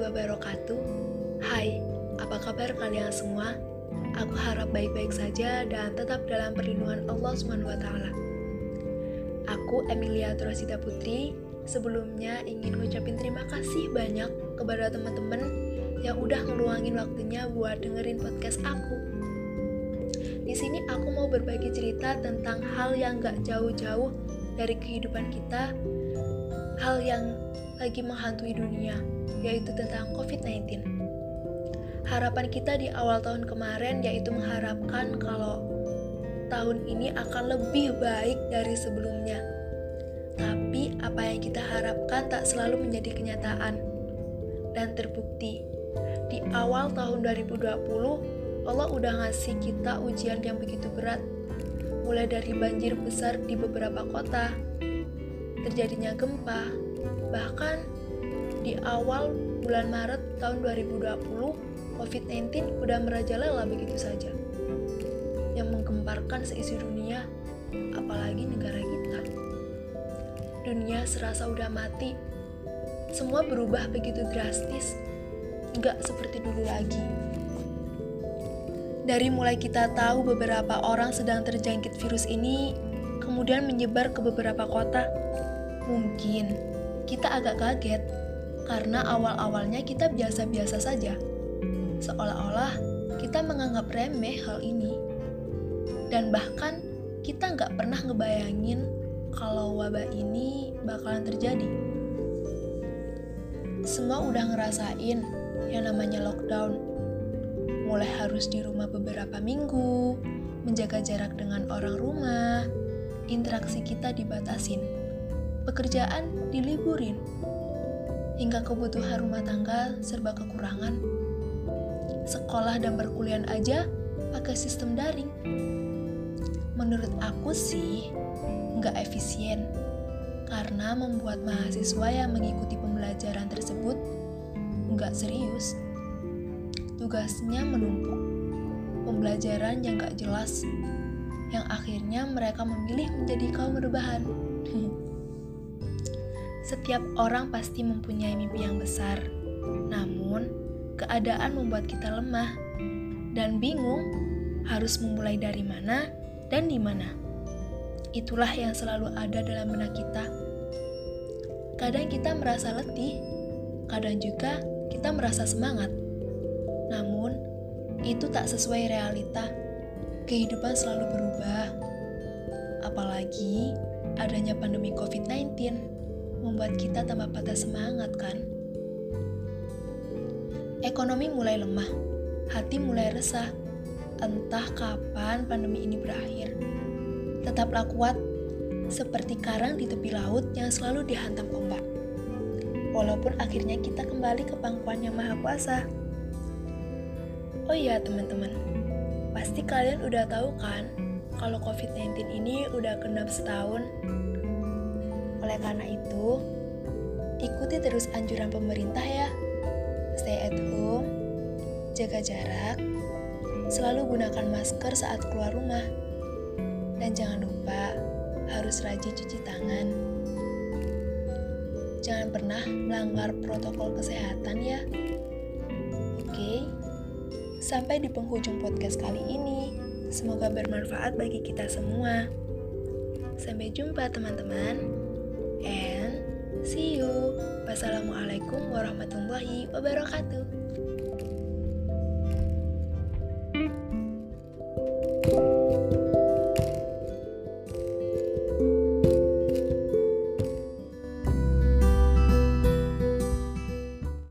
wabarakatuh Hai, apa kabar kalian semua? Aku harap baik-baik saja dan tetap dalam perlindungan Allah SWT Aku Emilia Turasita Putri Sebelumnya ingin ngucapin terima kasih banyak kepada teman-teman yang udah ngeluangin waktunya buat dengerin podcast aku. Di sini aku mau berbagi cerita tentang hal yang gak jauh-jauh dari kehidupan kita, hal yang lagi menghantui dunia, yaitu tentang COVID-19. Harapan kita di awal tahun kemarin yaitu mengharapkan kalau tahun ini akan lebih baik dari sebelumnya. Tapi apa yang kita harapkan tak selalu menjadi kenyataan dan terbukti. Di awal tahun 2020, Allah udah ngasih kita ujian yang begitu berat, mulai dari banjir besar di beberapa kota, terjadinya gempa, bahkan di awal bulan Maret tahun 2020, COVID-19 udah merajalela begitu saja, yang menggemparkan seisi dunia, apalagi negara kita. Dunia serasa udah mati, semua berubah begitu drastis, nggak seperti dulu lagi. Dari mulai kita tahu beberapa orang sedang terjangkit virus ini, kemudian menyebar ke beberapa kota, mungkin kita agak kaget karena awal-awalnya kita biasa-biasa saja. Seolah-olah kita menganggap remeh hal ini. Dan bahkan kita nggak pernah ngebayangin kalau wabah ini bakalan terjadi. Semua udah ngerasain yang namanya lockdown mulai harus di rumah beberapa minggu, menjaga jarak dengan orang rumah, interaksi kita dibatasin, pekerjaan diliburin, hingga kebutuhan rumah tangga serba kekurangan. Sekolah dan perkuliahan aja pakai sistem daring. Menurut aku sih, nggak efisien karena membuat mahasiswa yang mengikuti pembelajaran tersebut nggak serius tugasnya menumpuk. Pembelajaran yang gak jelas, yang akhirnya mereka memilih menjadi kaum rebahan. Setiap orang pasti mempunyai mimpi yang besar, namun keadaan membuat kita lemah dan bingung harus memulai dari mana dan di mana. Itulah yang selalu ada dalam benak kita. Kadang kita merasa letih, kadang juga kita merasa semangat. Namun, itu tak sesuai realita. Kehidupan selalu berubah. Apalagi adanya pandemi COVID-19 membuat kita tambah patah semangat kan? Ekonomi mulai lemah, hati mulai resah. Entah kapan pandemi ini berakhir. Tetaplah kuat, seperti karang di tepi laut yang selalu dihantam ombak. Walaupun akhirnya kita kembali ke pangkuan yang maha kuasa. Oh iya teman-teman, pasti kalian udah tahu kan kalau COVID-19 ini udah genap setahun. Oleh karena itu, ikuti terus anjuran pemerintah ya. Stay at home, jaga jarak, selalu gunakan masker saat keluar rumah. Dan jangan lupa harus rajin cuci tangan. Jangan pernah melanggar protokol kesehatan ya. Oke. Sampai di penghujung podcast kali ini. Semoga bermanfaat bagi kita semua. Sampai jumpa teman-teman. And see you. Wassalamualaikum warahmatullahi wabarakatuh.